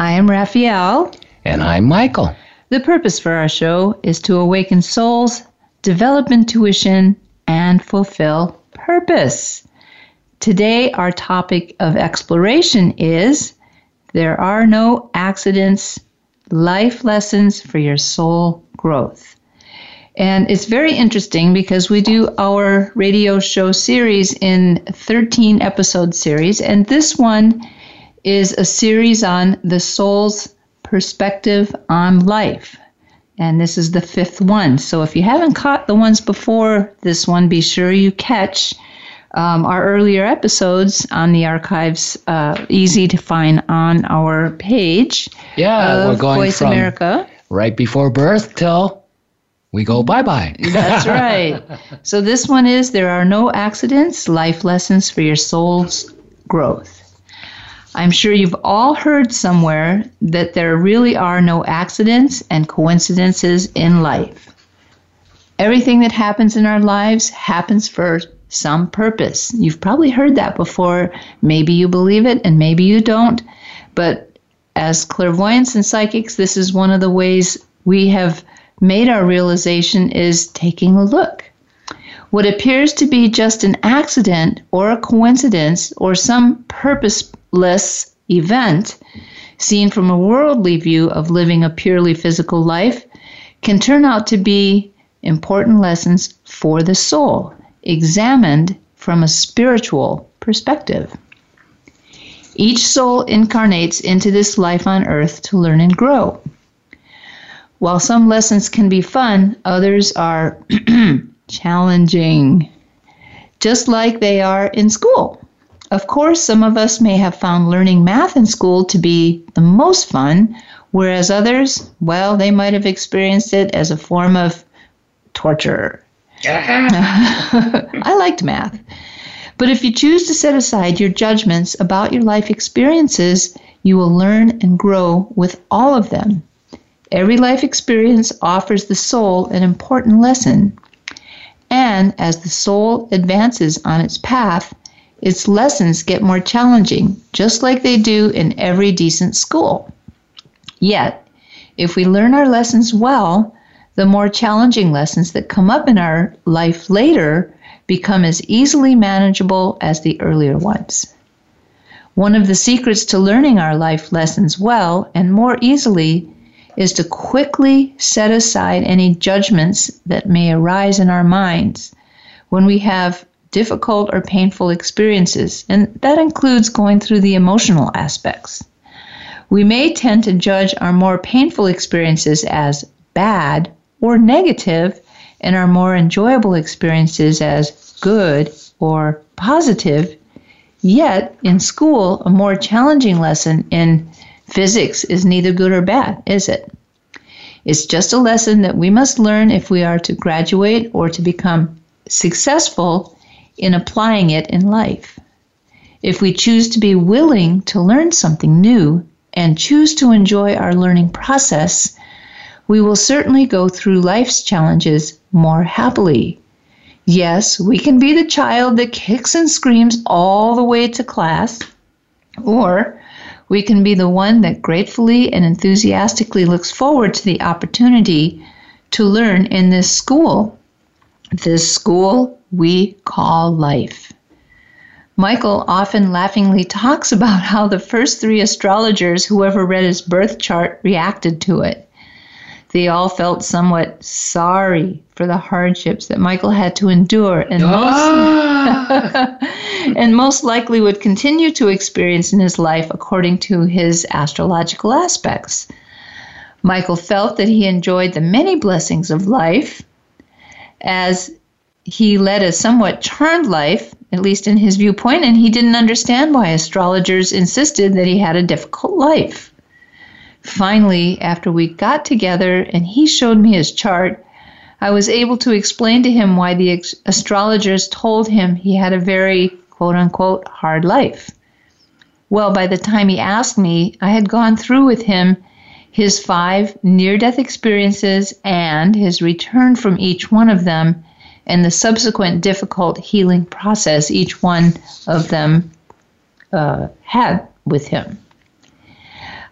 I am Raphaelle. And I'm Michael. The purpose for our show is to awaken souls, develop intuition, and fulfill purpose. Today, our topic of exploration is There are no accidents, life lessons for your soul growth. And it's very interesting because we do our radio show series in 13 episode series, and this one is a series on the soul's perspective on life. And this is the fifth one. So if you haven't caught the ones before this one, be sure you catch um, our earlier episodes on the archives, uh, easy to find on our page. Yeah, we're going Voice from America. right before birth till we go bye bye. That's right. So this one is There Are No Accidents Life Lessons for Your Soul's Growth. I'm sure you've all heard somewhere that there really are no accidents and coincidences in life. Everything that happens in our lives happens for some purpose. You've probably heard that before. Maybe you believe it and maybe you don't. But as clairvoyants and psychics, this is one of the ways we have made our realization is taking a look. What appears to be just an accident or a coincidence or some purposeless event, seen from a worldly view of living a purely physical life, can turn out to be important lessons for the soul, examined from a spiritual perspective. Each soul incarnates into this life on earth to learn and grow. While some lessons can be fun, others are challenging, just like they are in school. Of course, some of us may have found learning math in school to be the most fun, whereas others, well, they might have experienced it as a form of torture. I liked math. But if you choose to set aside your judgments about your life experiences, you will learn and grow with all of them. Every life experience offers the soul an important lesson. And as the soul advances on its path, its lessons get more challenging, just like they do in every decent school. Yet, if we learn our lessons well, the more challenging lessons that come up in our life later become as easily manageable as the earlier ones. One of the secrets to learning our life lessons well and more easily is to quickly set aside any judgments that may arise in our minds when we have difficult or painful experiences, and that includes going through the emotional aspects. We may tend to judge our more painful experiences as bad or negative, and our more enjoyable experiences as good or positive. Yet, in school, a more challenging lesson in physics is neither good or bad, is it? It's just a lesson that we must learn if we are to graduate or to become successful in applying it in life. If we choose to be willing to learn something new and choose to enjoy our learning process, we will certainly go through life's challenges more happily. Yes, we can be the child that kicks and screams all the way to class, or we can be the one that gratefully and enthusiastically looks forward to the opportunity to learn in this school. This school we call life. Michael often laughingly talks about how the first three astrologers who ever read his birth chart reacted to it. They all felt somewhat sorry for the hardships that Michael had to endure and Ah! most, and most likely would continue to experience in his life according to his astrological aspects. Michael felt that he enjoyed the many blessings of life as he led a somewhat charmed life, at least in his viewpoint, and he didn't understand why astrologers insisted that he had a difficult life. Finally, after we got together and he showed me his chart, I was able to explain to him why the astrologers told him he had a very quote unquote hard life. Well, by the time he asked me, I had gone through with him his five near death experiences and his return from each one of them and the subsequent difficult healing process each one of them uh, had with him.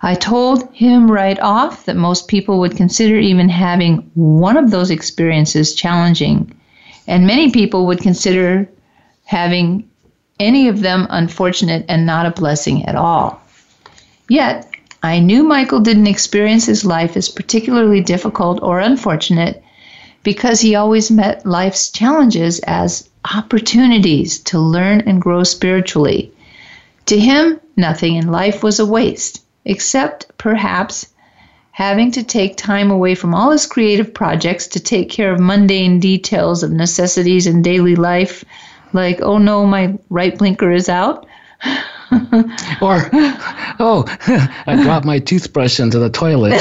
I told him right off that most people would consider even having one of those experiences challenging, and many people would consider having any of them unfortunate and not a blessing at all. Yet, I knew Michael didn't experience his life as particularly difficult or unfortunate because he always met life's challenges as opportunities to learn and grow spiritually. To him, nothing in life was a waste except perhaps having to take time away from all his creative projects to take care of mundane details of necessities in daily life, like, oh no, my right blinker is out. or, oh, I dropped my toothbrush into the toilet.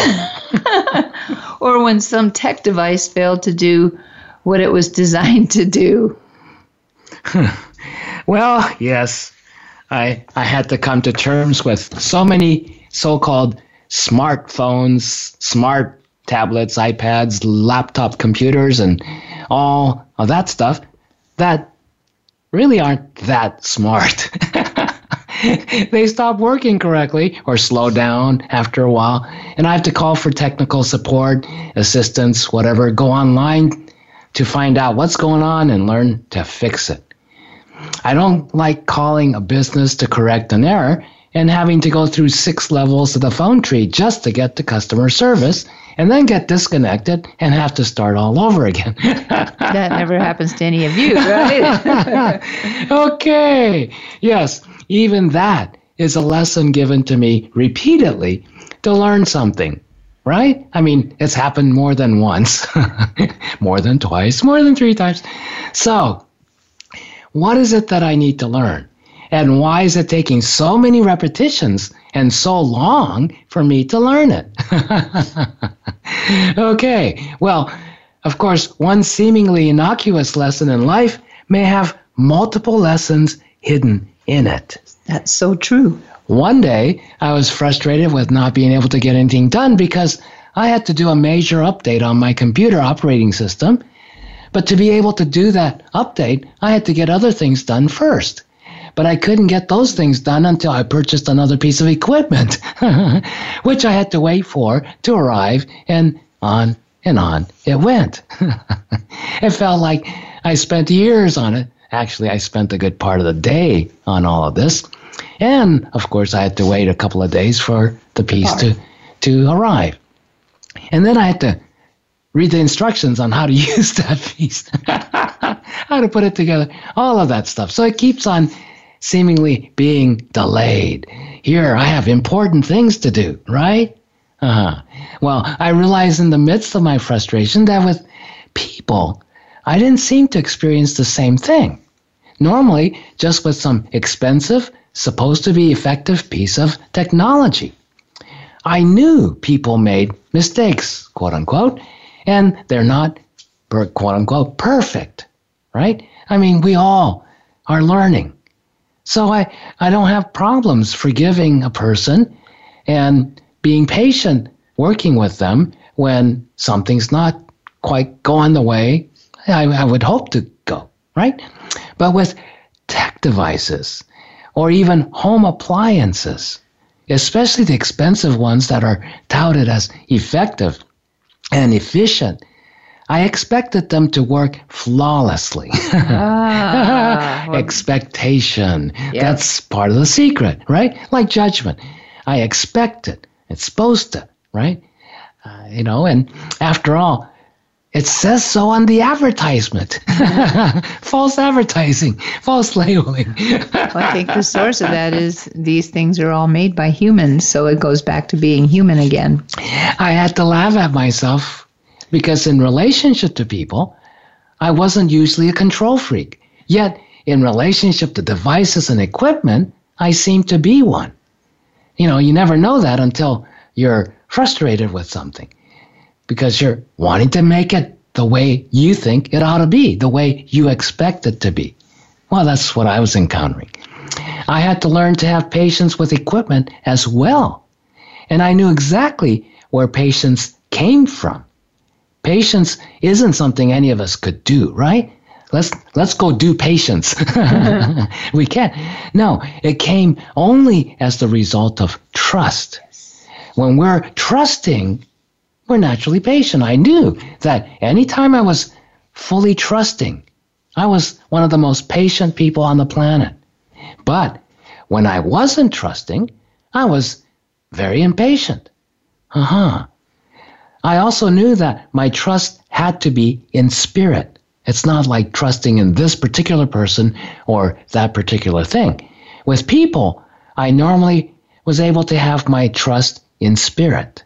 or when some tech device failed to do what it was designed to do. well, yes, I, I had to come to terms with so many so called smartphones, smart tablets, iPads, laptop computers, and all of that stuff that really aren't that smart. they stop working correctly or slow down after a while, and I have to call for technical support, assistance, whatever, go online to find out what's going on and learn to fix it. I don't like calling a business to correct an error and having to go through six levels of the phone tree just to get to customer service and then get disconnected and have to start all over again. that never happens to any of you, right? okay. Yes, even that is a lesson given to me repeatedly to learn something, right? I mean, it's happened more than once, more than twice, more than three times. So, what is it that I need to learn? And why is it taking so many repetitions and so long for me to learn it? okay, well, of course, one seemingly innocuous lesson in life may have multiple lessons hidden in it. That's so true. One day, I was frustrated with not being able to get anything done because I had to do a major update on my computer operating system. But to be able to do that update, I had to get other things done first but I couldn't get those things done until I purchased another piece of equipment, which I had to wait for to arrive, and on and on it went. it felt like I spent years on it. Actually, I spent a good part of the day on all of this. And of course, I had to wait a couple of days for the piece to, to arrive. And then I had to read the instructions on how to use that piece, how to put it together, all of that stuff. So it keeps on seemingly being delayed. Here, I have important things to do, right? Uh-huh. Well, I realize in the midst of my frustration that with people, I didn't seem to experience the same thing. Normally, just with some expensive, supposed to be effective piece of technology. I knew people made mistakes, quote unquote, and they're not, quote unquote, perfect, right? I mean, we all are learning. So I, I don't have problems forgiving a person and being patient working with them when something's not quite going the way I, I would hope to go, right? But with tech devices or even home appliances, especially the expensive ones that are touted as effective and efficient, I expected them to work flawlessly. Ah, Expectation. Yep. That's part of the secret, right? Like judgment. I expect it. It's supposed to, right? Uh, you know, and after all, it says so on the advertisement. false advertising, false labeling. well, I think the source of that is these things are all made by humans, so it goes back to being human again. I had to laugh at myself because in relationship to people, I wasn't usually a control freak. Yet, in relationship to devices and equipment, I seem to be one. You know, you never know that until you're frustrated with something because you're wanting to make it the way you think it ought to be, the way you expect it to be. Well, that's what I was encountering. I had to learn to have patience with equipment as well. And I knew exactly where patience came from. Patience isn't something any of us could do, right? Let's let's go do patience. we can't. No, it came only as the result of trust. When we're trusting, we're naturally patient. I knew that anytime I was fully trusting, I was one of the most patient people on the planet. But when I wasn't trusting, I was very impatient. Uh huh. I also knew that my trust had to be in spirit. It's not like trusting in this particular person or that particular thing. With people, I normally was able to have my trust in spirit.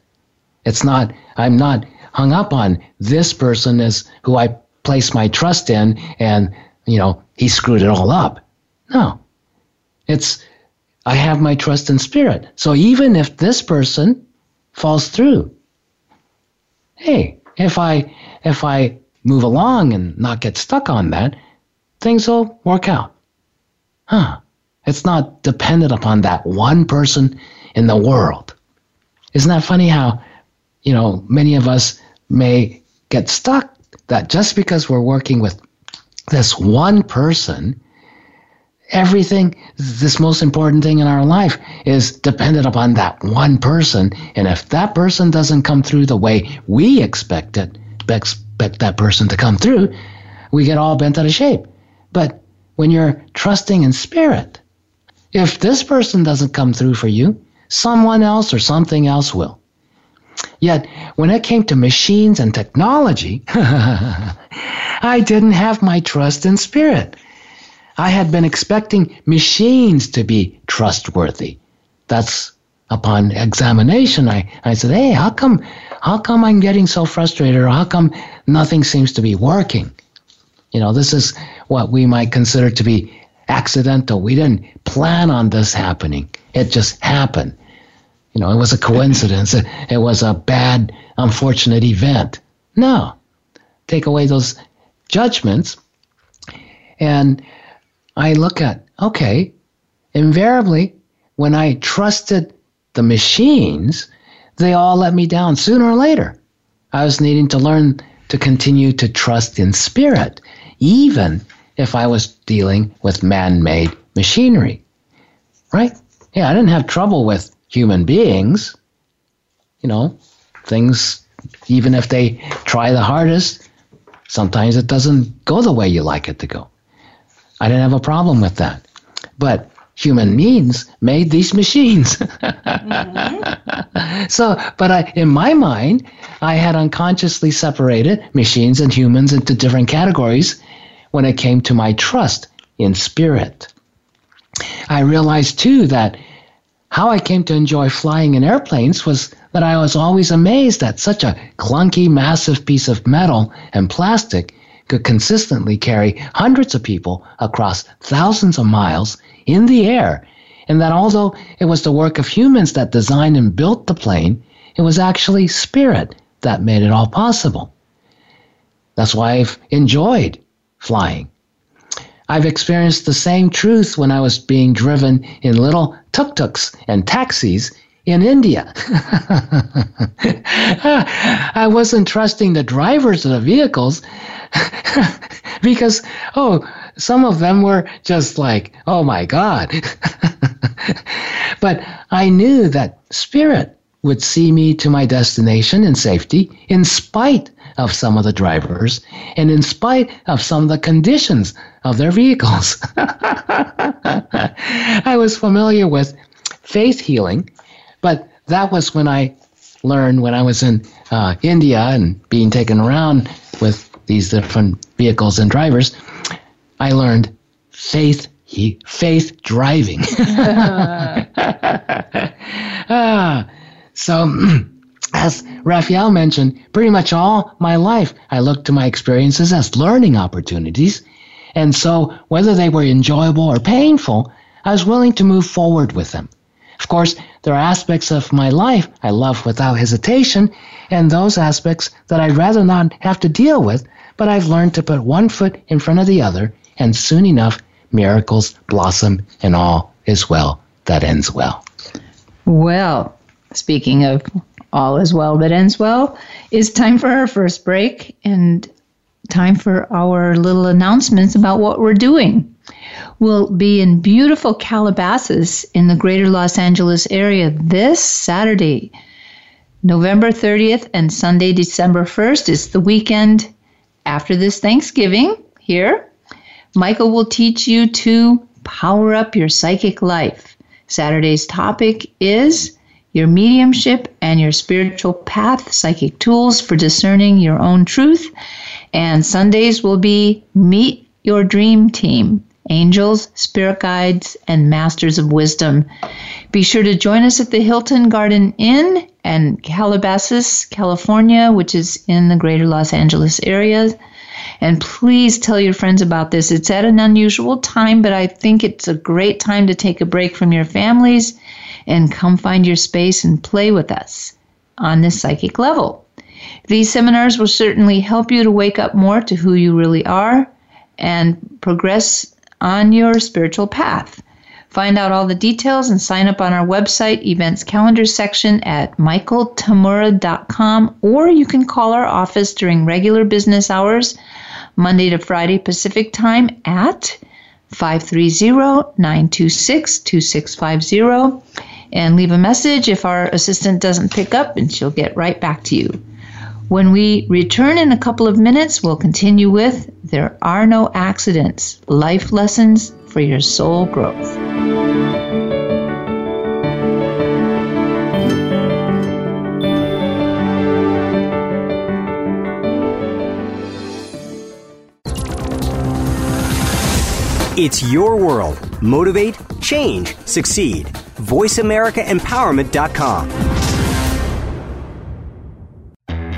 It's not, I'm not hung up on this person as who I place my trust in and, you know, he screwed it all up. No. It's, I have my trust in spirit. So even if this person falls through, hey, if I, if I move along and not get stuck on that, things will work out. Huh. It's not dependent upon that one person in the world. Isn't that funny how you know, many of us may get stuck that just because we're working with this one person, everything, this most important thing in our life is dependent upon that one person. And if that person doesn't come through the way we expect it, expect that person to come through, we get all bent out of shape. But when you're trusting in spirit, if this person doesn't come through for you, someone else or something else will. Yet, when it came to machines and technology, I didn't have my trust in spirit. I had been expecting machines to be trustworthy. That's upon examination. I, I said, hey, how come, how come I'm getting so frustrated or how come nothing seems to be working? You know, this is what we might consider to be accidental. We didn't plan on this happening. It just happened. You know, it was a coincidence. It, it was a bad, unfortunate event. No. Take away those judgments. And I look at, okay, invariably, when I trusted the machines, they all let me down sooner or later. I was needing to learn to continue to trust in spirit, even if I was dealing with man made machinery. Right? Yeah, I didn't have trouble with human beings. You know, things, even if they try the hardest, sometimes it doesn't go the way you like it to go. I didn't have a problem with that. But human beings made these machines. mm-hmm. So, but I, in my mind, I had unconsciously separated machines and humans into different categories when it came to my trust in spirit. I realized too that how I came to enjoy flying in airplanes was that I was always amazed that such a clunky, massive piece of metal and plastic could consistently carry hundreds of people across thousands of miles in the air, and that although it was the work of humans that designed and built the plane, it was actually spirit that made it all possible. That's why I've enjoyed flying. I've experienced the same truth when I was being driven in little tuk tuks and taxis in India. I wasn't trusting the drivers of the vehicles because, oh, some of them were just like, oh my God. but I knew that Spirit would see me to my destination in safety in spite of some of the drivers and in spite of some of the conditions of their vehicles. I was familiar with faith healing, but that was when I learned when I was in uh, India and being taken around with these different vehicles and drivers. I learned faith he, faith driving. ah, so as Raphaelle mentioned, pretty much all my life I looked to my experiences as learning opportunities. And so, whether they were enjoyable or painful, I was willing to move forward with them. Of course, there are aspects of my life I love without hesitation, and those aspects that I'd rather not have to deal with, but I've learned to put one foot in front of the other, and soon enough, miracles blossom, and all is well that ends well. Well, speaking of all is well that ends well, it's time for our first break and time for our little announcements about what we're doing. We'll be in beautiful Calabasas in the greater Los Angeles area this Saturday, November 30th, and Sunday, December 1st. It's the weekend after this Thanksgiving here. Michael will teach you to power up your psychic life. Saturday's topic is your mediumship and your spiritual path, psychic tools for discerning your own truth. And Sundays will be Meet Your Dream Team angels, spirit guides, and masters of wisdom. Be sure to join us at the Hilton Garden Inn and Calabasas, California, which is in the greater Los Angeles area. And please tell your friends about this. It's at an unusual time, but I think it's a great time to take a break from your families and come find your space and play with us on this psychic level. These seminars will certainly help you to wake up more to who you really are and progress on your spiritual path. Find out all the details and sign up on our website events calendar section at michaeltamura.com or you can call our office during regular business hours Monday to Friday Pacific time at 530-926-2650 and leave a message if our assistant doesn't pick up and she'll get right back to you. When we return in a couple of minutes, we'll continue with There Are No Accidents Life Lessons for Your Soul Growth. It's your world. Motivate, change, succeed. VoiceAmericaEmpowerment.com.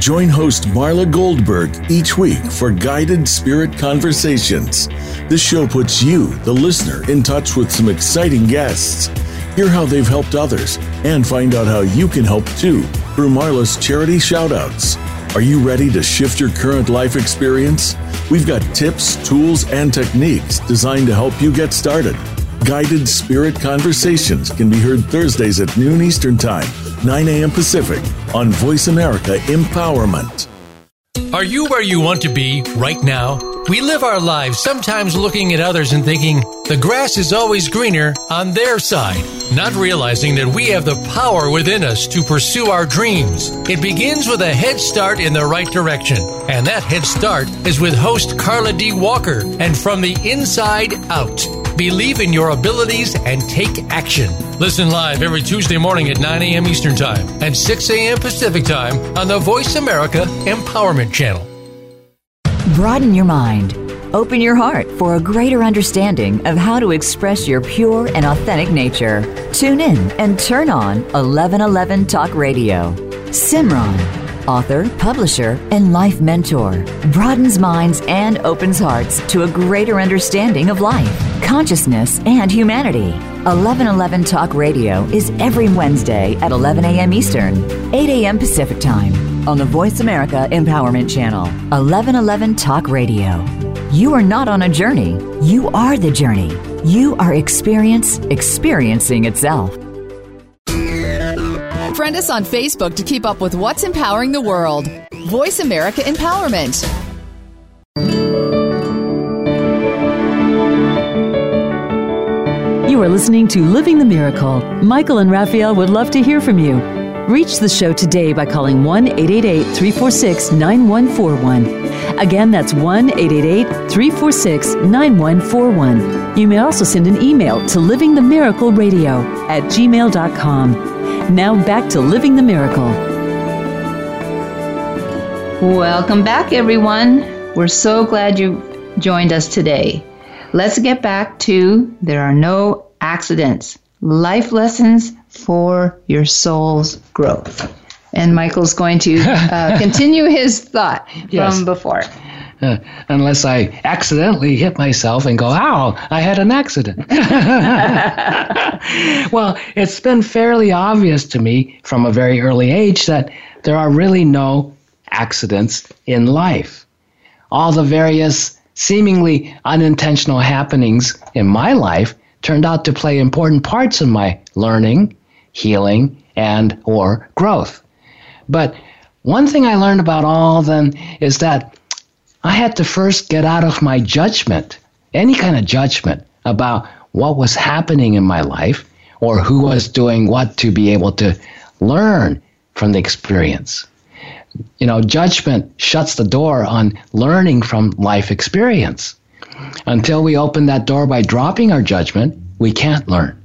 Join host Marla Goldberg each week for guided spirit conversations. This show puts you, the listener, in touch with some exciting guests. Hear how they've helped others and find out how you can help too through Marla's charity shoutouts. Are you ready to shift your current life experience? We've got tips, tools, and techniques designed to help you get started. Guided Spirit Conversations can be heard Thursdays at noon Eastern Time, 9 a.m. Pacific on Voice America Empowerment. Are you where you want to be right now? We live our lives sometimes looking at others and thinking the grass is always greener on their side, not realizing that we have the power within us to pursue our dreams. It begins with a head start in the right direction, and that head start is with host Carla D. Walker and From the Inside Out. Believe in your abilities and take action. Listen live every Tuesday morning at 9 a.m. Eastern Time and 6 a.m. Pacific Time on the Voice America Empowerment Channel. Broaden your mind. Open your heart for a greater understanding of how to express your pure and authentic nature. Tune in and turn on 1111 Talk Radio. Simran, author, publisher, and life mentor, broadens minds and opens hearts to a greater understanding of life, consciousness, and humanity. 1111 Talk Radio is every Wednesday at 11 a.m. Eastern, 8 a.m. Pacific Time on the Voice America Empowerment Channel. 1111 Talk Radio. You are not on a journey, you are the journey. You are experience experiencing itself. Friend us on Facebook to keep up with what's empowering the world. Voice America Empowerment. You are listening to Living the Miracle. Michael and Raphaelle would love to hear from you. Reach the show today by calling 1 888 346 9141. Again, that's 1 888 346 9141. You may also send an email to livingthemiracleradio at gmail.com. Now back to Living the Miracle. Welcome back, everyone. We're so glad you joined us today. Let's get back to There Are No Accidents Life Lessons for Your Soul's Growth. And Michael's going to uh, continue his thought Yes. from before. unless I accidentally hit myself and go, ow, I had an accident. well, it's been fairly obvious to me from a very early age that there are really no accidents in life. All the various seemingly unintentional happenings in my life turned out to play important parts in my learning, healing, and or growth. But one thing I learned about all of them is that I had to first get out of my judgment, any kind of judgment about what was happening in my life or who was doing what to be able to learn from the experience. You know, judgment shuts the door on learning from life experience. Until we open that door by dropping our judgment, we can't learn.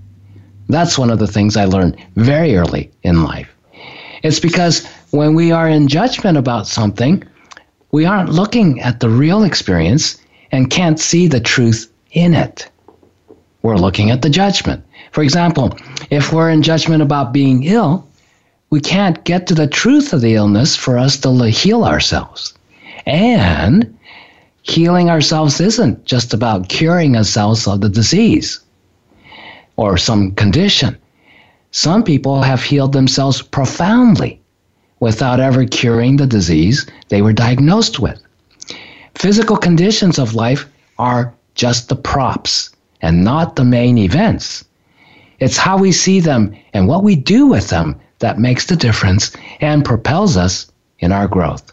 That's one of the things I learned very early in life. It's because when we are in judgment about something, we aren't looking at the real experience and can't see the truth in it. We're looking at the judgment. For example, if we're in judgment about being ill, we can't get to the truth of the illness for us to heal ourselves. And healing ourselves isn't just about curing ourselves of the disease or some condition. Some people have healed themselves profoundly without ever curing the disease they were diagnosed with. Physical conditions of life are just the props and not the main events. It's how we see them and what we do with them that makes the difference and propels us in our growth.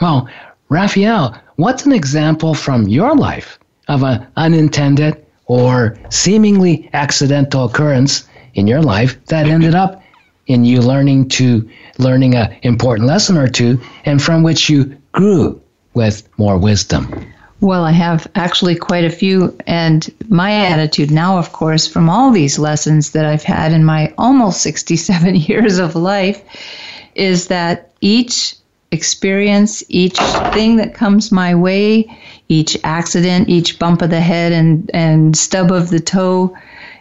Well, Raphaelle, what's an example from your life of an unintended or seemingly accidental occurrence in your life that ended up in you learning to learning an important lesson or two and from which you grew with more wisdom. Well i have actually quite a few and my attitude now of course from all these lessons that i've had in my almost 67 years of life is that each experience each thing that comes my way each accident each bump of the head and and stub of the toe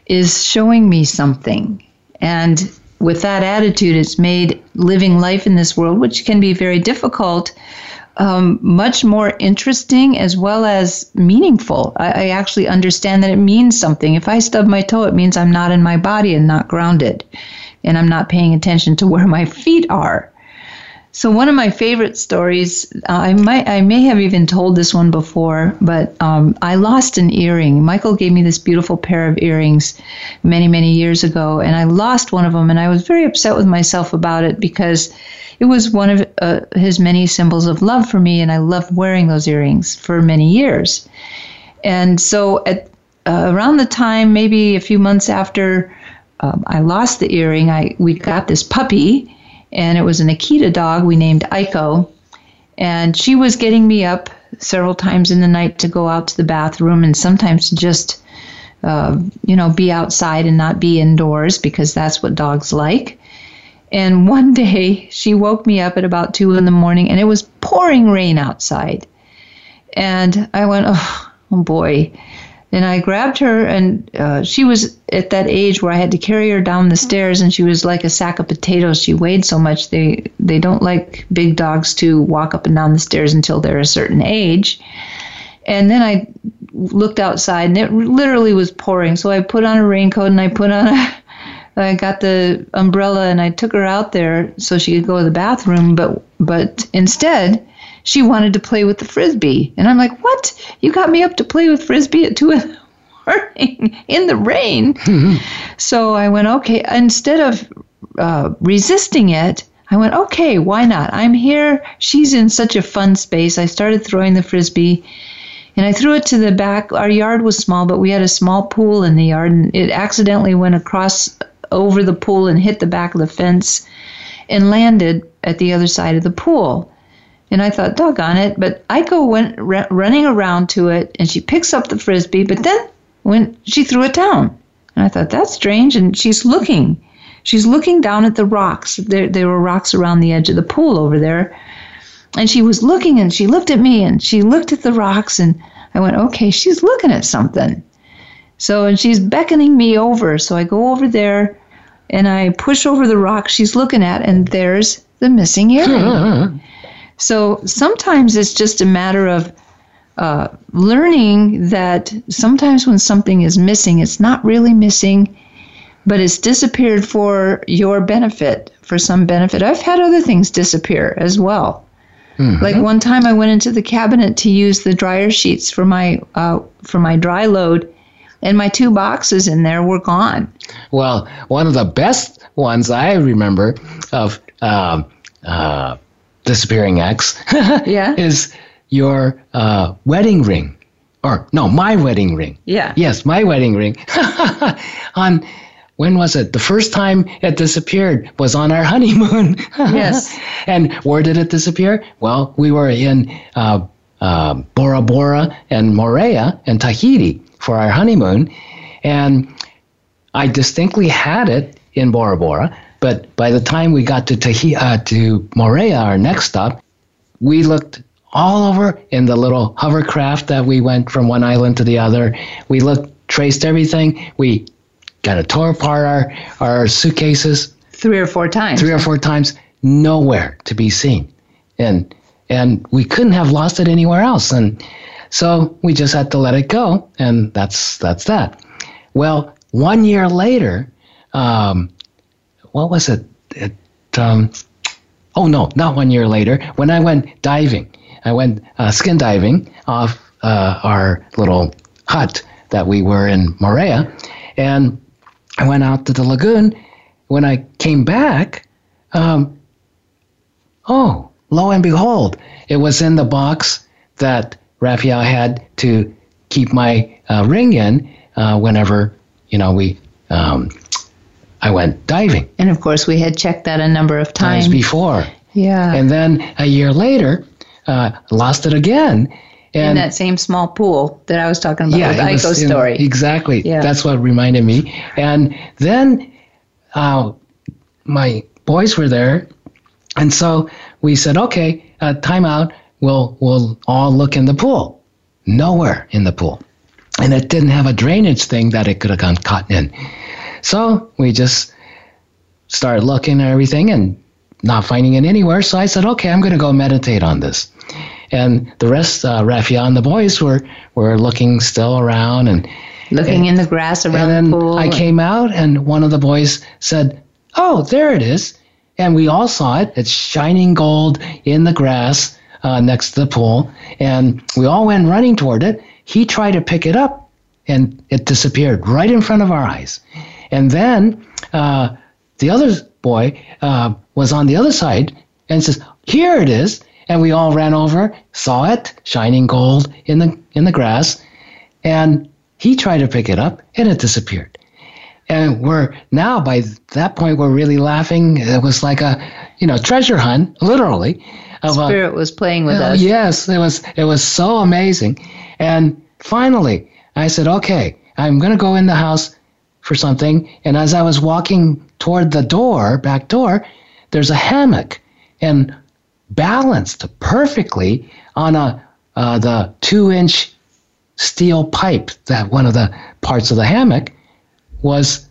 is showing me something. And with that attitude, it's made living life in this world, which can be very difficult, um, much more interesting as well as meaningful. I, I actually understand that it means something. If I stub my toe, it means I'm not in my body and not grounded, and I'm not paying attention to where my feet are. So one of my favorite stories, uh, I might, I may have even told this one before, but um, I lost an earring. Michael gave me this beautiful pair of earrings many, many years ago, and I lost one of them, and I was very upset with myself about it because it was one of uh, his many symbols of love for me, and I loved wearing those earrings for many years. And so at uh, around the time, maybe a few months after um, I lost the earring, I we got this puppy and it was an Akita dog we named Aiko. And she was getting me up several times in the night to go out to the bathroom and sometimes to just, uh, you know, be outside and not be indoors because that's what dogs like. And one day she woke me up at about two in the morning and it was pouring rain outside. And I went, oh, oh boy. And I grabbed her, and uh, she was at that age where I had to carry her down the stairs, and she was like a sack of potatoes. She weighed so much. They they don't like big dogs to walk up and down the stairs until they're a certain age. And then I looked outside, and it literally was pouring. So I put on a raincoat, and I put on a I got the umbrella, and I took her out there so she could go to the bathroom. But but instead she wanted to play with the frisbee. And I'm like, what? You got me up to play with frisbee at two in the morning in the rain. so I went, okay. Instead of uh, resisting it, I went, okay, why not? I'm here. She's in such a fun space. I started throwing the frisbee. And I threw it to the back. Our yard was small, but we had a small pool in the yard, and it accidentally went across over the pool and hit the back of the fence and landed at the other side of the pool. And I thought, doggone it. But Aiko went r- running around to it and she picks up the frisbee, but then when she threw it down. And I thought, that's strange. And she's looking. She's looking down at the rocks. There, there were rocks around the edge of the pool over there. And she was looking and she looked at me and she looked at the rocks. And I went, okay, she's looking at something. So, and she's beckoning me over. So I go over there and I push over the rock she's looking at, and there's the missing earring. So sometimes it's just a matter of uh, learning that sometimes when something is missing, it's not really missing, but it's disappeared for your benefit, for some benefit. I've had other things disappear as well. Mm-hmm. Like one time, I went into the cabinet to use the dryer sheets for my uh, for my dry load, and my two boxes in there were gone. Well, one of the best ones I remember of um, uh, disappearing X yeah. is your uh, wedding ring. Or, no, my wedding ring. Yeah. Yes, my wedding ring. on, when was it? The first time it disappeared was on our honeymoon. yes. And where did it disappear? Well, we were in uh, uh, Bora Bora and Moorea and Tahiti for our honeymoon. And I distinctly had it in Bora Bora, but by the time we got to Tahiti, uh, to Moorea, our next stop, we looked all over in the little hovercraft that we went from one island to the other. We looked, traced everything. We got to tore apart our, our suitcases three or four times. Three or four times, nowhere to be seen, and and we couldn't have lost it anywhere else. And so we just had to let it go, and that's that's that. Well, one year later, um, what was it? it um, oh no, not one year later. When I went diving, I went uh, skin diving off uh, our little hut that we were in Moorea, and I went out to the lagoon. When I came back, um, oh, lo and behold, it was in the box that Raphaelle had to keep my uh, ring in uh, whenever you know we um, I went diving. And of course, we had checked that a number of times, times before. Yeah. And then a year later, uh, lost it again. And in that same small pool that I was talking about yeah, with Aiko story. exactly. Yeah. That's what reminded me. And then uh, my boys were there. And so we said, okay, uh, time out. We'll, we'll all look in the pool. Nowhere in the pool. And it didn't have a drainage thing that it could have gone caught in. So we just started looking at everything and not finding it anywhere. So I said, okay, I'm going to go meditate on this. And the rest, uh, Raphaelle and the boys were, were looking still around and looking and, in the grass around and then the pool. I came out and one of the boys said, oh, there it is. And we all saw it. It's shining gold in the grass uh, next to the pool. And we all went running toward it. He tried to pick it up and it disappeared right in front of our eyes. And then uh, the other boy uh, was on the other side and says, "Here it is." And we all ran over, saw it, shining gold in the in the grass, and he tried to pick it up, and it disappeared. And we're now by that point we're really laughing. It was like a, you know, treasure hunt, literally. Of Spirit a, was playing with uh, us. Yes, it was. It was so amazing. And finally, I said, "Okay, I'm going to go in the house for something. And as I was walking toward the door, back door, there's a hammock and balanced perfectly on a uh, the two inch steel pipe that one of the parts of the hammock was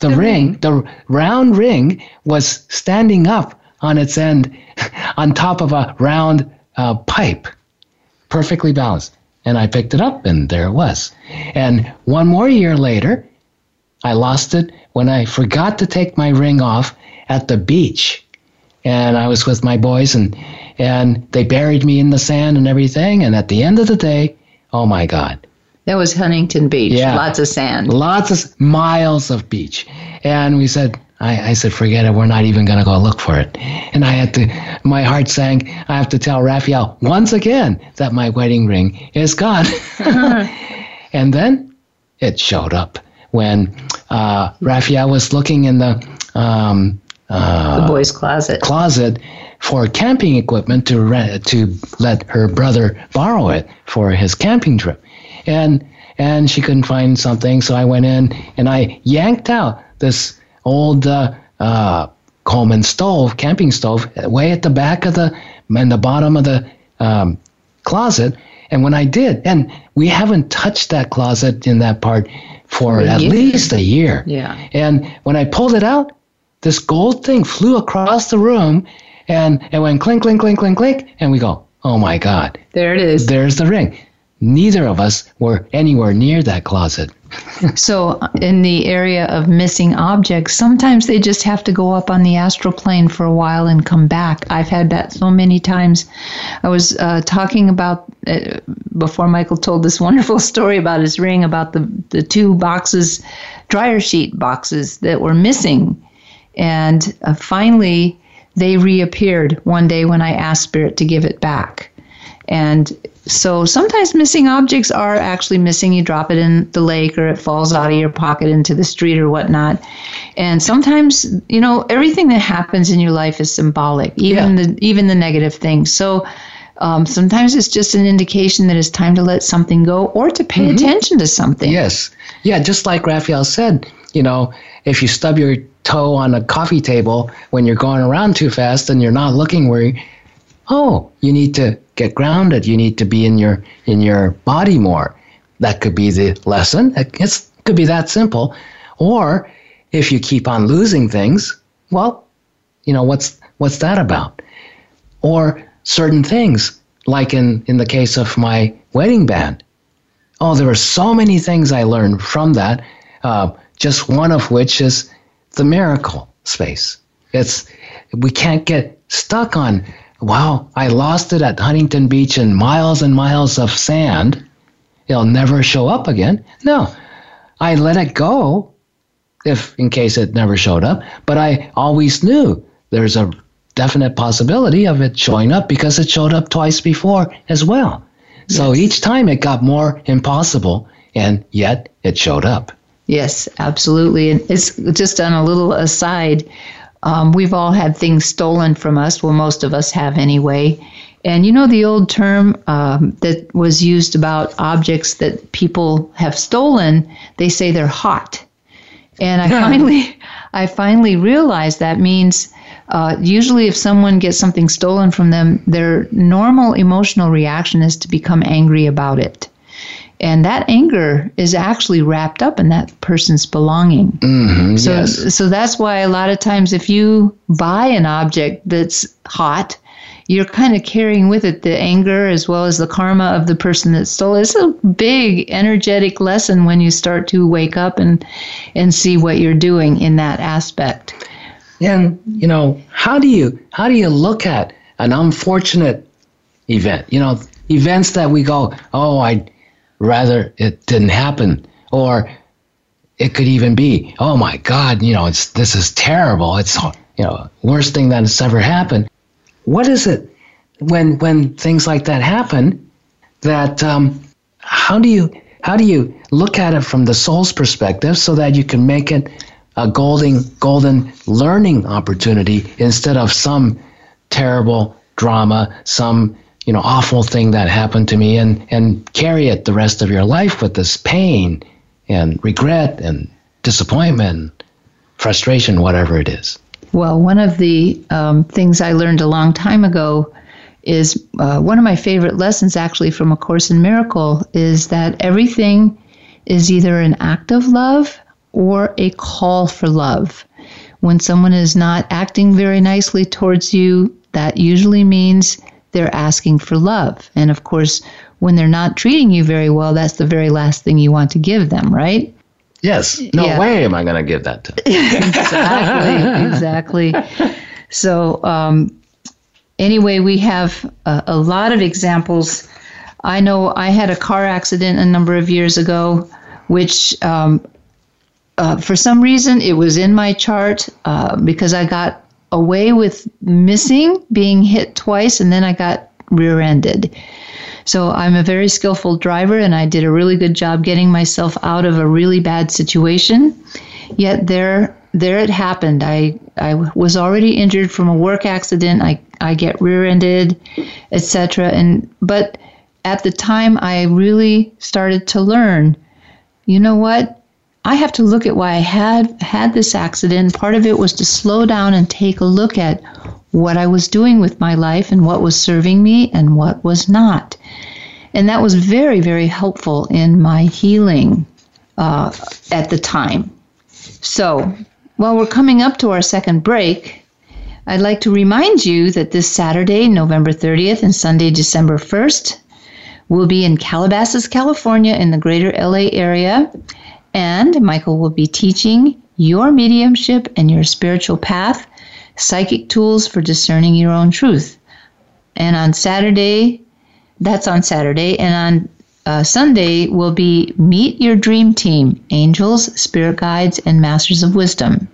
the, the ring, ring, the round ring was standing up on its end on top of a round uh, pipe, perfectly balanced. And I picked it up, and there it was. And one more year later, I lost it when I forgot to take my ring off at the beach. And I was with my boys and and they buried me in the sand and everything and at the end of the day, oh my god. That was Huntington Beach. Yeah. Lots of sand. Lots of miles of beach. And we said I, I said, forget it. We're not even going to go look for it. And I had to, my heart sank. I have to tell Raphaelle once again that my wedding ring is gone. and then it showed up when uh, Raphaelle was looking in the um, uh, the boys' closet closet for camping equipment to rent, to let her brother borrow it for his camping trip, and and she couldn't find something, so I went in and I yanked out this old uh, uh, Coleman stove, camping stove, way at the back of the in the bottom of the um, closet. And when I did, and we haven't touched that closet in that part for at least a year. Yeah. And when I pulled it out, this gold thing flew across the room and it went clink, clink, clink, clink, clink, and we go, oh my God, There it is. there's the ring. Neither of us were anywhere near that closet. So, in the area of missing objects, sometimes they just have to go up on the astral plane for a while and come back. I've had that so many times. I was uh, talking about uh, before Michael told this wonderful story about his ring, about the, the two boxes, dryer sheet boxes that were missing. And uh, finally, they reappeared one day when I asked Spirit to give it back. And so sometimes missing objects are actually missing. You drop it in the lake or it falls out of your pocket into the street or whatnot. And sometimes, you know, everything that happens in your life is symbolic, even Yeah. the even the negative things. So um, sometimes it's just an indication that it's time to let something go or to pay attention to something. Yes. Yeah, just like Raphaelle said, you know, if you stub your toe on a coffee table when you're going around too fast and you're not looking where you, oh, you need to get grounded. You need to be in your in your body more. That could be the lesson. It could be that simple. Or if you keep on losing things, well, you know, what's what's that about? Or certain things, like in, in the case of my wedding band. Oh, there were so many things I learned from that. Uh, just one of which is the miracle space. It's we can't get stuck on. Wow, I lost it at Huntington Beach and miles and miles of sand. It'll never show up again. No, I let it go, if in case it never showed up. But I always knew there's a definite possibility of it showing up because it showed up twice before as well. So each time it got more impossible, and yet it showed up. Yes, absolutely. And it's just on a little aside. Um, we've all had things stolen from us. Well, most of us have anyway. And you know the old term um, that was used about objects that people have stolen? They say they're hot. And I finally, I finally realized that means uh, usually if someone gets something stolen from them, their normal emotional reaction is to become angry about it. And that anger is actually wrapped up in that person's belonging. Mm-hmm, So, yes. so that's why a lot of times if you buy an object that's hot, you're kind of carrying with it the anger as well as the karma of the person that stole it. It's a big energetic lesson when you start to wake up and and see what you're doing in that aspect. And you know, how do you how do you look at an unfortunate event? You know, events that we go, oh, I'd rather it didn't happen, or it could even be, oh my God, you know, it's this is terrible. It's you know, worst thing that has ever happened. What is it when when things like that happen? That um, how do you how do you look at it from the soul's perspective so that you can make it a golden golden learning opportunity instead of some terrible drama, some you know awful thing that happened to me, and and carry it the rest of your life with this pain and regret and disappointment, frustration, whatever it is. Well, one of the um, things I learned a long time ago is uh, one of my favorite lessons, actually, from A Course in Miracle, is that everything is either an act of love or a call for love. When someone is not acting very nicely towards you, that usually means they're asking for love. And of course, when they're not treating you very well, that's the very last thing you want to give them, right? Yes. No Yeah. way am I going to give that to. exactly, exactly. So, um, anyway, we have a, a lot of examples. I know I had a car accident a number of years ago, which um, uh, for some reason it was in my chart uh, because I got away with missing being hit twice and then I got rear ended. So I'm a very skillful driver and I did a really good job getting myself out of a really bad situation. Yet there there it happened. I I was already injured from a work accident. I I get rear-ended, etc. And but at the time I really started to learn, you know what? I have to look at why I had had this accident. Part of it was to slow down and take a look at what I was doing with my life and what was serving me and what was not. And that was very, very helpful in my healing uh, at the time. So, while we're coming up to our second break, I'd like to remind you that this Saturday, November 30th, and Sunday, December 1st, we'll be in Calabasas, California, in the greater LA area. And Michael will be teaching your mediumship and your spiritual path, psychic tools for discerning your own truth. And on Saturday, that's on Saturday, and on uh, Sunday will be Meet Your Dream Team Angels, Spirit Guides, and Masters of Wisdom.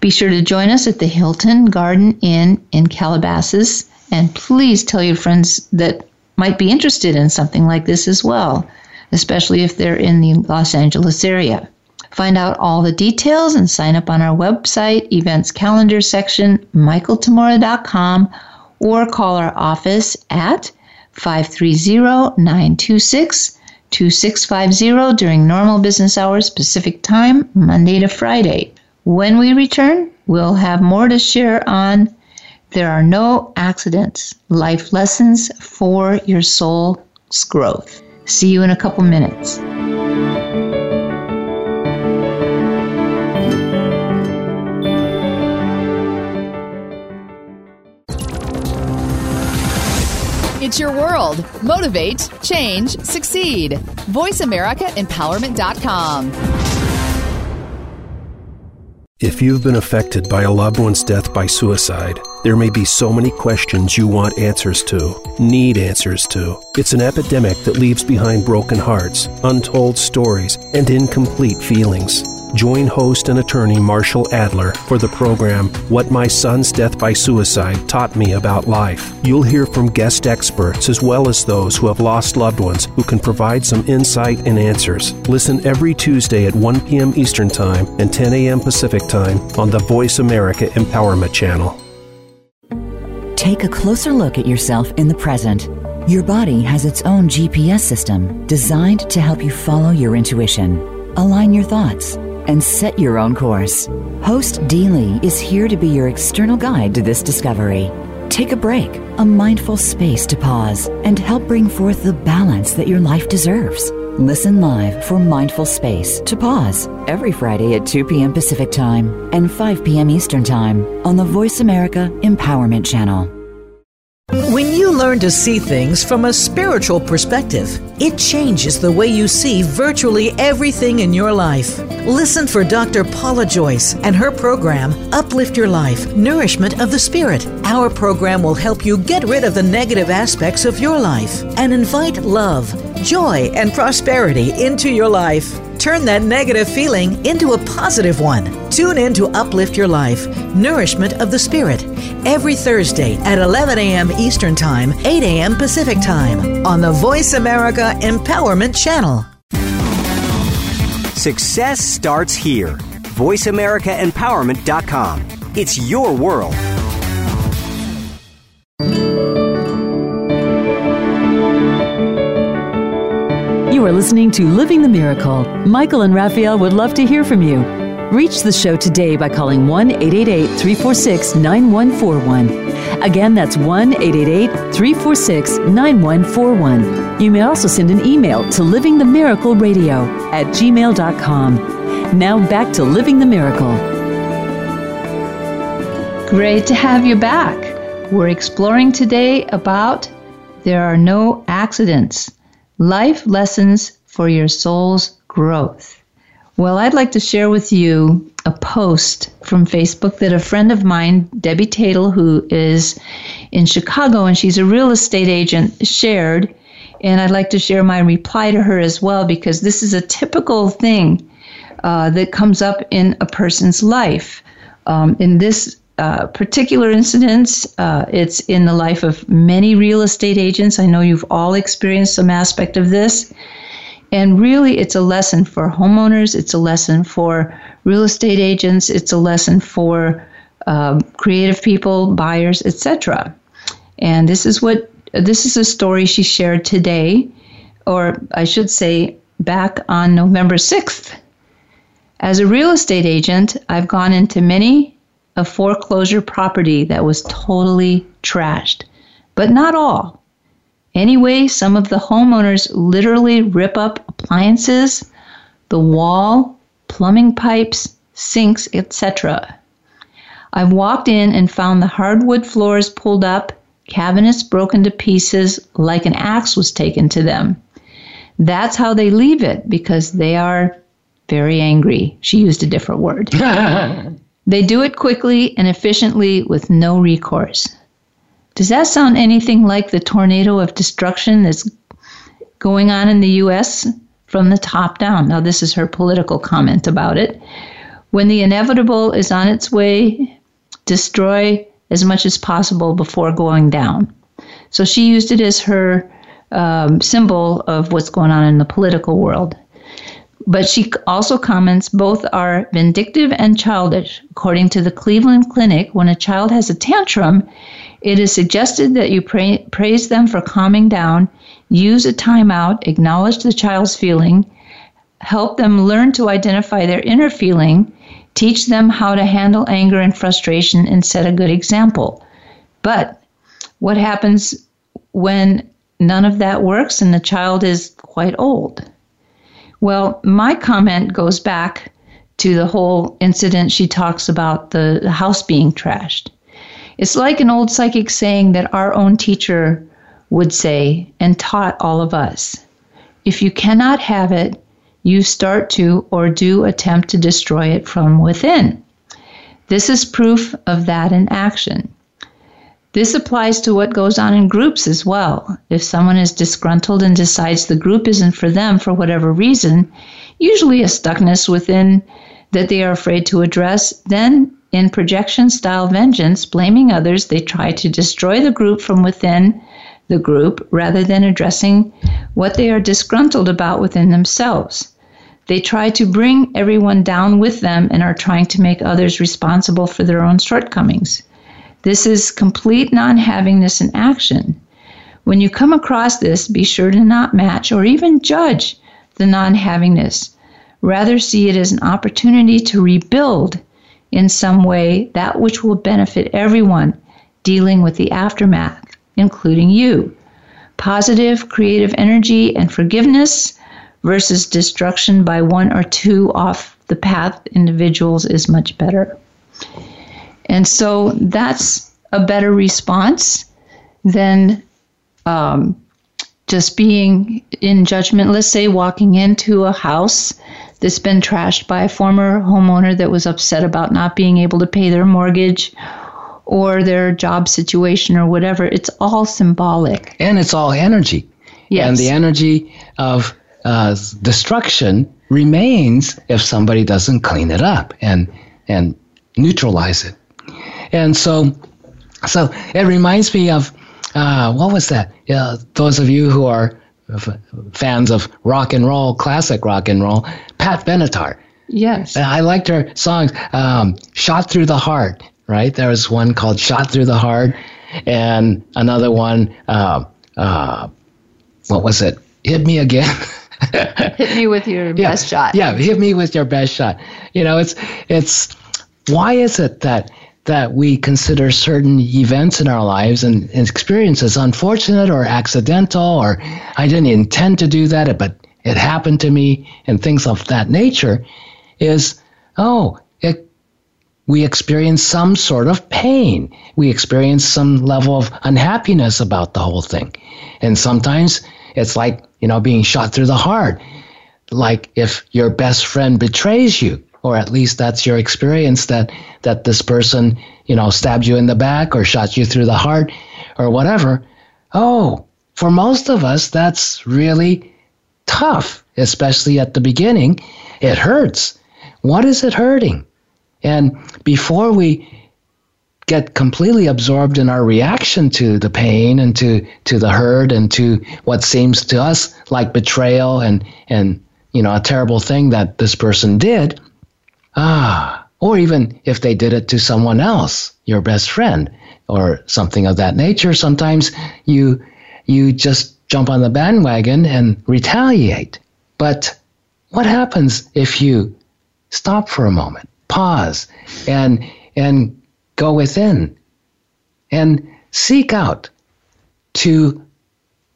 Be sure to join us at the Hilton Garden Inn in Calabasas, and please tell your friends that might be interested in something like this as well, especially if they're in the Los Angeles area. Find out all the details and sign up on our website, events calendar section, michaeltamura.com, or call our office at 530 926 2650 during normal business hours Pacific Time, Monday to Friday. When we return, we'll have more to share on There Are No Accidents Life Lessons for Your Soul's Growth. See you in a couple minutes. It's your world. Motivate, change, succeed. VoiceAmericaEmpowerment.com. If you've been affected by a loved one's death by suicide, there may be so many questions you want answers to, need answers to. It's an epidemic that leaves behind broken hearts, untold stories, and incomplete feelings. Join host and attorney Marshall Adler for the program What My Son's Death by Suicide Taught Me About Life. You'll hear from guest experts as well as those who have lost loved ones who can provide some insight and answers. Listen every Tuesday at 1 p.m. Eastern Time and 10 a.m. Pacific Time on the Voice America Empowerment Channel. Take a closer look at yourself in the present. Your body has its own GPS system designed to help you follow your intuition, align your thoughts, and set your own course. Host Dee Lee is here to be your external guide to this discovery. Take a break, a mindful space to pause, and help bring forth the balance that your life deserves. Listen live for Mindful Space to Pause every Friday at 2 p.m. Pacific Time and 5 p.m. Eastern Time on the Voice America Empowerment Channel. When you learn to see things from a spiritual perspective, it changes the way you see virtually everything in your life. Listen for Dr. Paula Joyce and her program, Uplift Your Life Nourishment of the Spirit. Our program will help you get rid of the negative aspects of your life and invite love, joy, and prosperity into your life. Turn that negative feeling into a positive one. Tune in to Uplift Your Life, Nourishment of the Spirit, every Thursday at 11 a.m. Eastern Time, 8 a.m. Pacific Time on the Voice America Empowerment Channel. Success starts here. VoiceAmericaEmpowerment.com. It's your world. Are listening to Living the Miracle. Michael and Raphaelle would love to hear from you. Reach the show today by calling 1 888 346 9141. Again, that's 1 888 346 9141. You may also send an email to livingthemiracleradio at gmail.com. Now back to Living the Miracle. Great to have you back. We're exploring today about There Are No Accidents Life Lessons for Your Soul's Growth. Well, I'd like to share with you a post from Facebook that a friend of mine, Debbie Tatel, who is in Chicago and she's a real estate agent, shared. And I'd like to share my reply to her as well because this is a typical thing uh, that comes up in a person's life. Um, in this uh, particular incidents. uh, it's in the life of many real estate agents. I know you've all experienced some aspect of this. And really, it's a lesson for homeowners, it's a lesson for real estate agents, it's a lesson for um, creative people, buyers, etc. And this is what this is a story she shared today, or I should say, back on November 6th. As a real estate agent, I've gone into many a foreclosure property that was totally trashed, but not all. Anyway, some of the homeowners literally rip up appliances, the wall, plumbing pipes, sinks, etc. I've walked in and found the hardwood floors pulled up, cabinets broken to pieces like an axe was taken to them. That's how they leave it because they are very angry. She used a different word. they do it quickly and efficiently with no recourse. Does that sound anything like the tornado of destruction that's going on in the U.S. from the top down? Now, this is her political comment about it. When the inevitable is on its way, destroy as much as possible before going down. So she used it as her um, symbol of what's going on in the political world. But she also comments both are vindictive and childish. According to the Cleveland Clinic, when a child has a tantrum, it is suggested that you praise them for calming down, use a timeout, acknowledge the child's feeling, help them learn to identify their inner feeling, teach them how to handle anger and frustration, and set a good example. But what happens when none of that works and the child is quite old? Well, my comment goes back to the whole incident she talks about the house being trashed. It's like an old psychic saying that our own teacher would say and taught all of us. If you cannot have it, you start to or do attempt to destroy it from within. This is proof of that in action. This applies to what goes on in groups as well. If someone is disgruntled and decides the group isn't for them for whatever reason, usually a stuckness within that they are afraid to address, then in projection style vengeance, blaming others, they try to destroy the group from within the group rather than addressing what they are disgruntled about within themselves. They try to bring everyone down with them and are trying to make others responsible for their own shortcomings. This is complete non havingness in action. When you come across this, be sure to not match or even judge the non havingness. Rather, see it as an opportunity to rebuild in some way that which will benefit everyone dealing with the aftermath, including you. Positive, creative energy and forgiveness versus destruction by one or two off the path individuals is much better. And so that's a better response than um, just being in judgment. Let's say walking into a house that's been trashed by a former homeowner that was upset about not being able to pay their mortgage or their job situation or whatever. It's all symbolic. And it's all energy. Yes. And the energy of uh, destruction remains if somebody doesn't clean it up and and neutralize it. And so, so it reminds me of uh, what was that? Yeah, those of you who are fans of rock and roll, classic rock and roll, Pat Benatar. Yes. I liked her songs, um, Shot Through the Heart, right? There was one called Shot Through the Heart, and another one, uh, uh, what was it? Hit Me Again. hit me with your yeah, best shot. Yeah, hit me with your best shot. You know, it's it's why is it that that we consider certain events in our lives and, and experiences unfortunate or accidental or I didn't intend to do that, but it happened to me and things of that nature is oh, it we experience some sort of pain. We experience some level of unhappiness about the whole thing. And sometimes it's like, you know, being shot through the heart. Like if your best friend betrays you, or at least that's your experience that, that this person, you know, stabbed you in the back or shot you through the heart or whatever. Oh, for most of us, that's really tough, especially at the beginning. It hurts. What is it hurting? And before we get completely absorbed in our reaction to the pain and to, to the hurt and to what seems to us like betrayal and, and you know a terrible thing that this person did ah or even if they did it to someone else your best friend or something of that nature sometimes you you just jump on the bandwagon and retaliate. But what happens if you stop for a moment pause and and go within and seek out to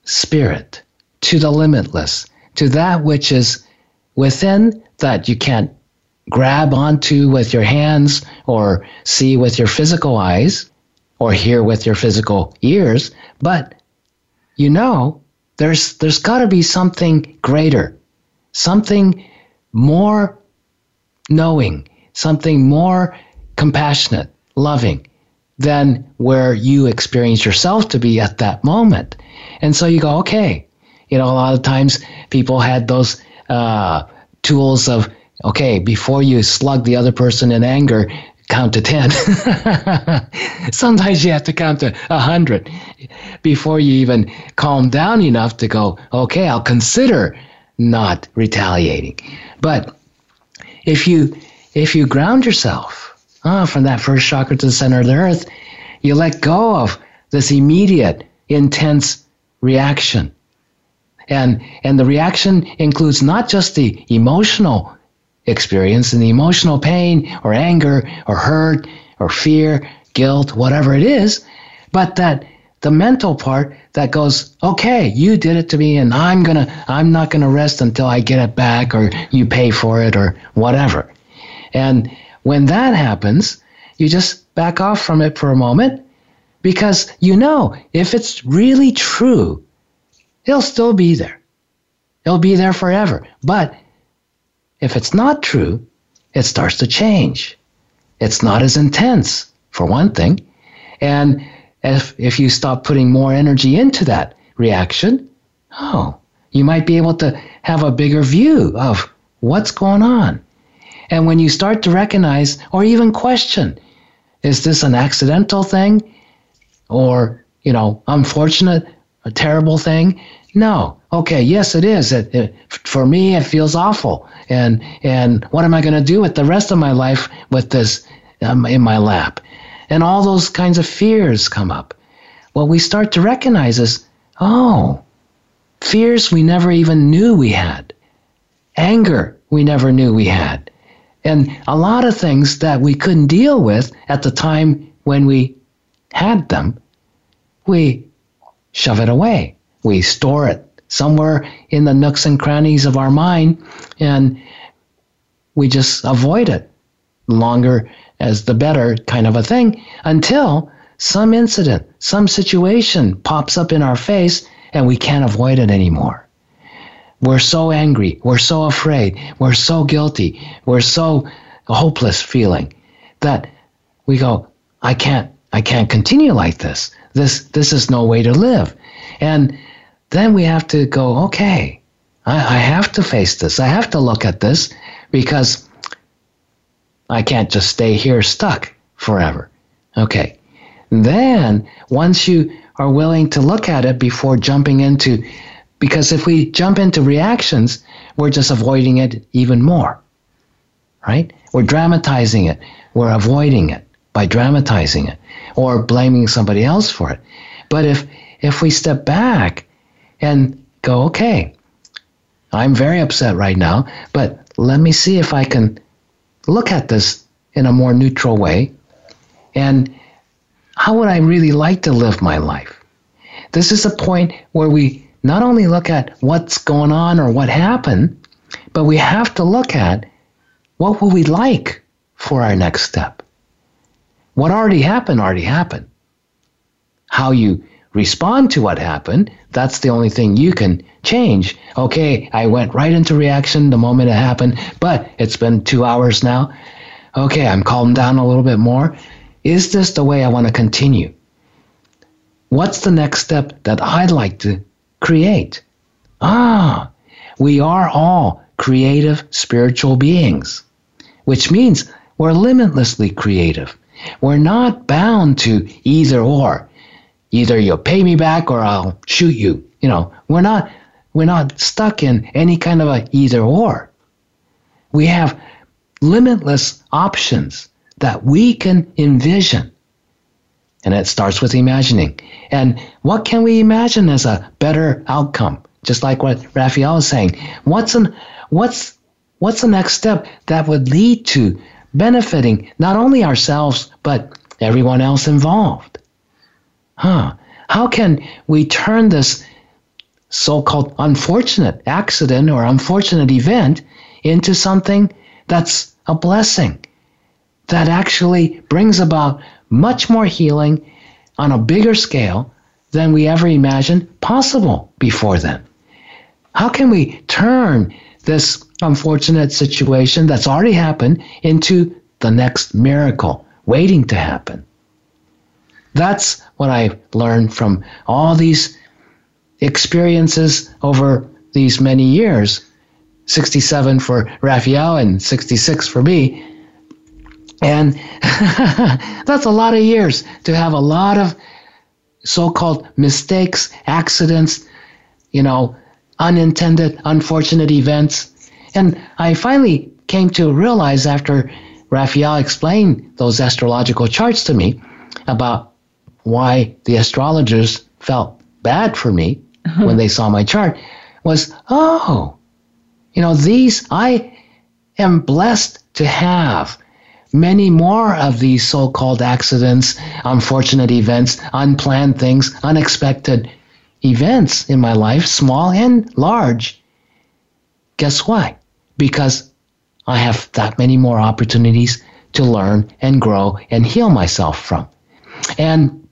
spirit, to the limitless, to that which is within that you can't grab onto with your hands or see with your physical eyes or hear with your physical ears, but you know there's there's got to be something greater, something more knowing, something more compassionate, loving than where you experience yourself to be at that moment. And so you go, okay. You know, a lot of times people had those uh, tools of, okay, before you slug the other person in anger, count to 10. Sometimes you have to count to 100 before you even calm down enough to go, okay, I'll consider not retaliating. But if you if you ground yourself uh, from that first chakra to the center of the earth, you let go of this immediate, intense reaction. And and the reaction includes not just the emotional experience and the emotional pain or anger or hurt or fear, guilt, whatever it is, but that the mental part that goes, okay, you did it to me and I'm gonna, I'm not gonna rest until I get it back or you pay for it or whatever. And when that happens, you just back off from it for a moment because you know if it's really true, it'll still be there. It'll be there forever. But if it's not true, it starts to change. It's not as intense, for one thing. And if, if you stop putting more energy into that reaction, oh, you might be able to have a bigger view of what's going on. And when you start to recognize or even question, is this an accidental thing or, you know, unfortunate, a terrible thing? No. Okay, yes, it is. It, it, for me, it feels awful. And and what am I going to do with the rest of my life with this um, in my lap? And all those kinds of fears come up. What we start to recognize is, oh, fears we never even knew we had, anger we never knew we had, and a lot of things that we couldn't deal with at the time when we had them, we shove it away we store it somewhere in the nooks and crannies of our mind, and we just avoid it. Longer as the better kind of a thing until some incident, some situation pops up in our face and we can't avoid it anymore. We're so angry, we're so afraid, we're so guilty, we're so hopeless feeling that we go, I can't, I can't continue like this. This, this is no way to live. And then we have to go, okay, I, I have to face this. I have to look at this because I can't just stay here stuck forever. Okay. Then, once you are willing to look at it before jumping into, because if we jump into reactions, we're just avoiding it even more. Right? We're dramatizing it. We're avoiding it by dramatizing it or blaming somebody else for it. But if if we step back and go, okay, I'm very upset right now, but let me see if I can look at this in a more neutral way. And how would I really like to live my life? This is a point where we not only look at what's going on or what happened, but we have to look at what would we like for our next step. What already happened already happened. How you respond to what happened, that's the only thing you can change. Okay, I went right into reaction the moment it happened, but it's been two hours now. Okay, I'm calmed down a little bit more. Is this the way I want to continue? What's the next step that I'd like to create? Ah, we are all creative spiritual beings, which means we're limitlessly creative. We're not bound to either or either you'll pay me back or I'll shoot you. You know, we're not we're not stuck in any kind of a either or. We have limitless options that we can envision. And it starts with imagining. And what can we imagine as a better outcome? Just like what Raphaelle is saying. What's an what's what's the next step that would lead to benefiting not only ourselves but everyone else involved? Huh, how can we turn this so called unfortunate accident or unfortunate event into something that's a blessing that actually brings about much more healing on a bigger scale than we ever imagined possible before then. How can we turn this unfortunate situation that's already happened into the next miracle waiting to happen? That's what I learned from all these experiences over these many years 67 for Raphaelle and 66 for me. And that's a lot of years to have a lot of so called mistakes, accidents, you know, unintended, unfortunate events. And I finally came to realize after Raphaelle explained those astrological charts to me about why the astrologers felt bad for me uh-huh. when they saw my chart was, oh, you know, these, I am blessed to have many more of these so called accidents, unfortunate events, unplanned things, unexpected events in my life, small and large. Guess why? Because I have that many more opportunities to learn and grow and heal myself from. And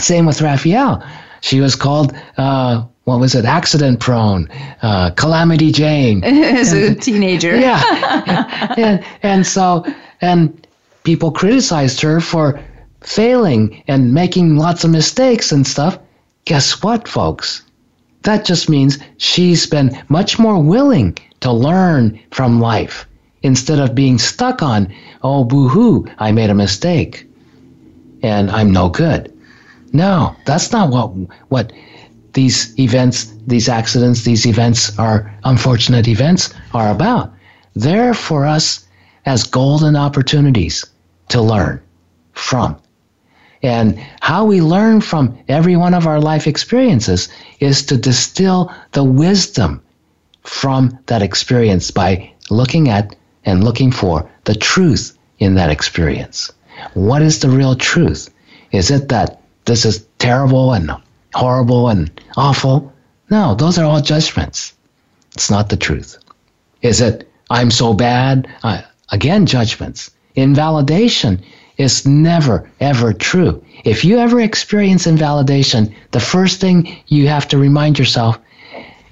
same with Raphaelle. She was called, uh, what was it, accident prone, uh, Calamity Jane. As a teenager. yeah. and, and so, and people criticized her for failing and making lots of mistakes and stuff. Guess what, folks? That just means she's been much more willing to learn from life instead of being stuck on, oh, boo hoo, I made a mistake and I'm no good. No, that's not what, what these events, these accidents, these events are unfortunate events are about. They're for us as golden opportunities to learn from. And how we learn from every one of our life experiences is to distill the wisdom from that experience by looking at and looking for the truth in that experience. What is the real truth? Is it that this is terrible and horrible and awful? No, those are all judgments. It's not the truth. Is it, I'm so bad? Uh, again, judgments. Invalidation is never, ever true. If you ever experience invalidation, the first thing you have to remind yourself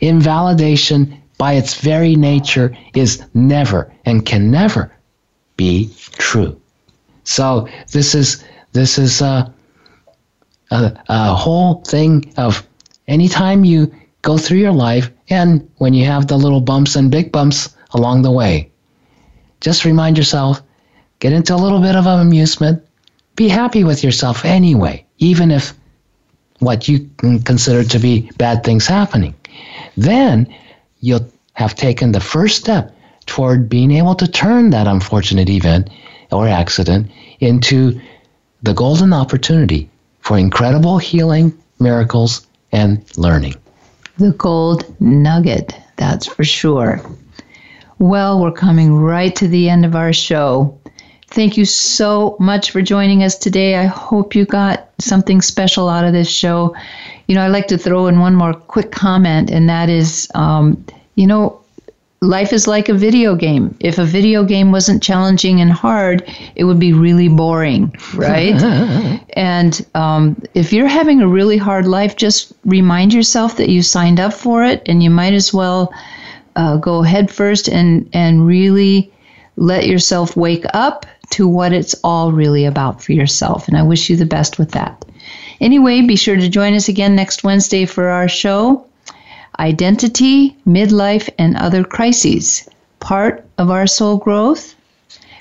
invalidation by its very nature is never and can never be true. So this is this is a, a, a whole thing of anytime you go through your life and when you have the little bumps and big bumps along the way, just remind yourself get into a little bit of amusement, be happy with yourself anyway, even if what you consider to be bad things happening. Then you'll have taken the first step toward being able to turn that unfortunate event or accident into the golden opportunity for incredible healing, miracles, and learning. The gold nugget, that's for sure. Well, we're coming right to the end of our show. Thank you so much for joining us today. I hope you got something special out of this show. You know, I'd like to throw in one more quick comment, and that is, um, you know, life is like a video game. If a video game wasn't challenging and hard, it would be really boring, right? and um, if you're having a really hard life, just remind yourself that you signed up for it, and you might as well uh, go head first and and really let yourself wake up to what it's all really about for yourself. And I wish you the best with that. Anyway, be sure to join us again next Wednesday for our show Identity, Midlife, and Other Crises, part of our soul growth.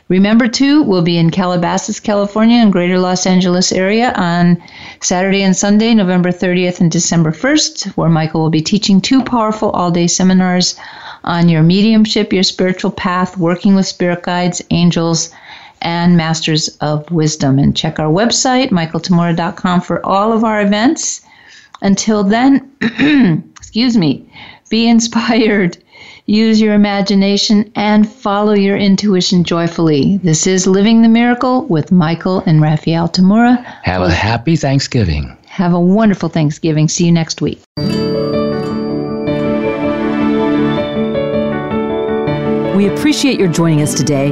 Remember, too, we'll be in Calabasas, California, and Greater Los Angeles area on Saturday and Sunday, November 30th and December 1st, where Michael will be teaching two powerful all day seminars on your mediumship, your spiritual path, working with spirit guides, angels, and Masters of Wisdom. And check our website, michaeltamura.com, for all of our events. Until then, excuse me, be inspired, use your imagination, and follow your intuition joyfully. This is Living the Miracle with Michael and Raphaelle Tamura. Have a happy Thanksgiving. Have a wonderful Thanksgiving. See you next week. We appreciate your joining us today.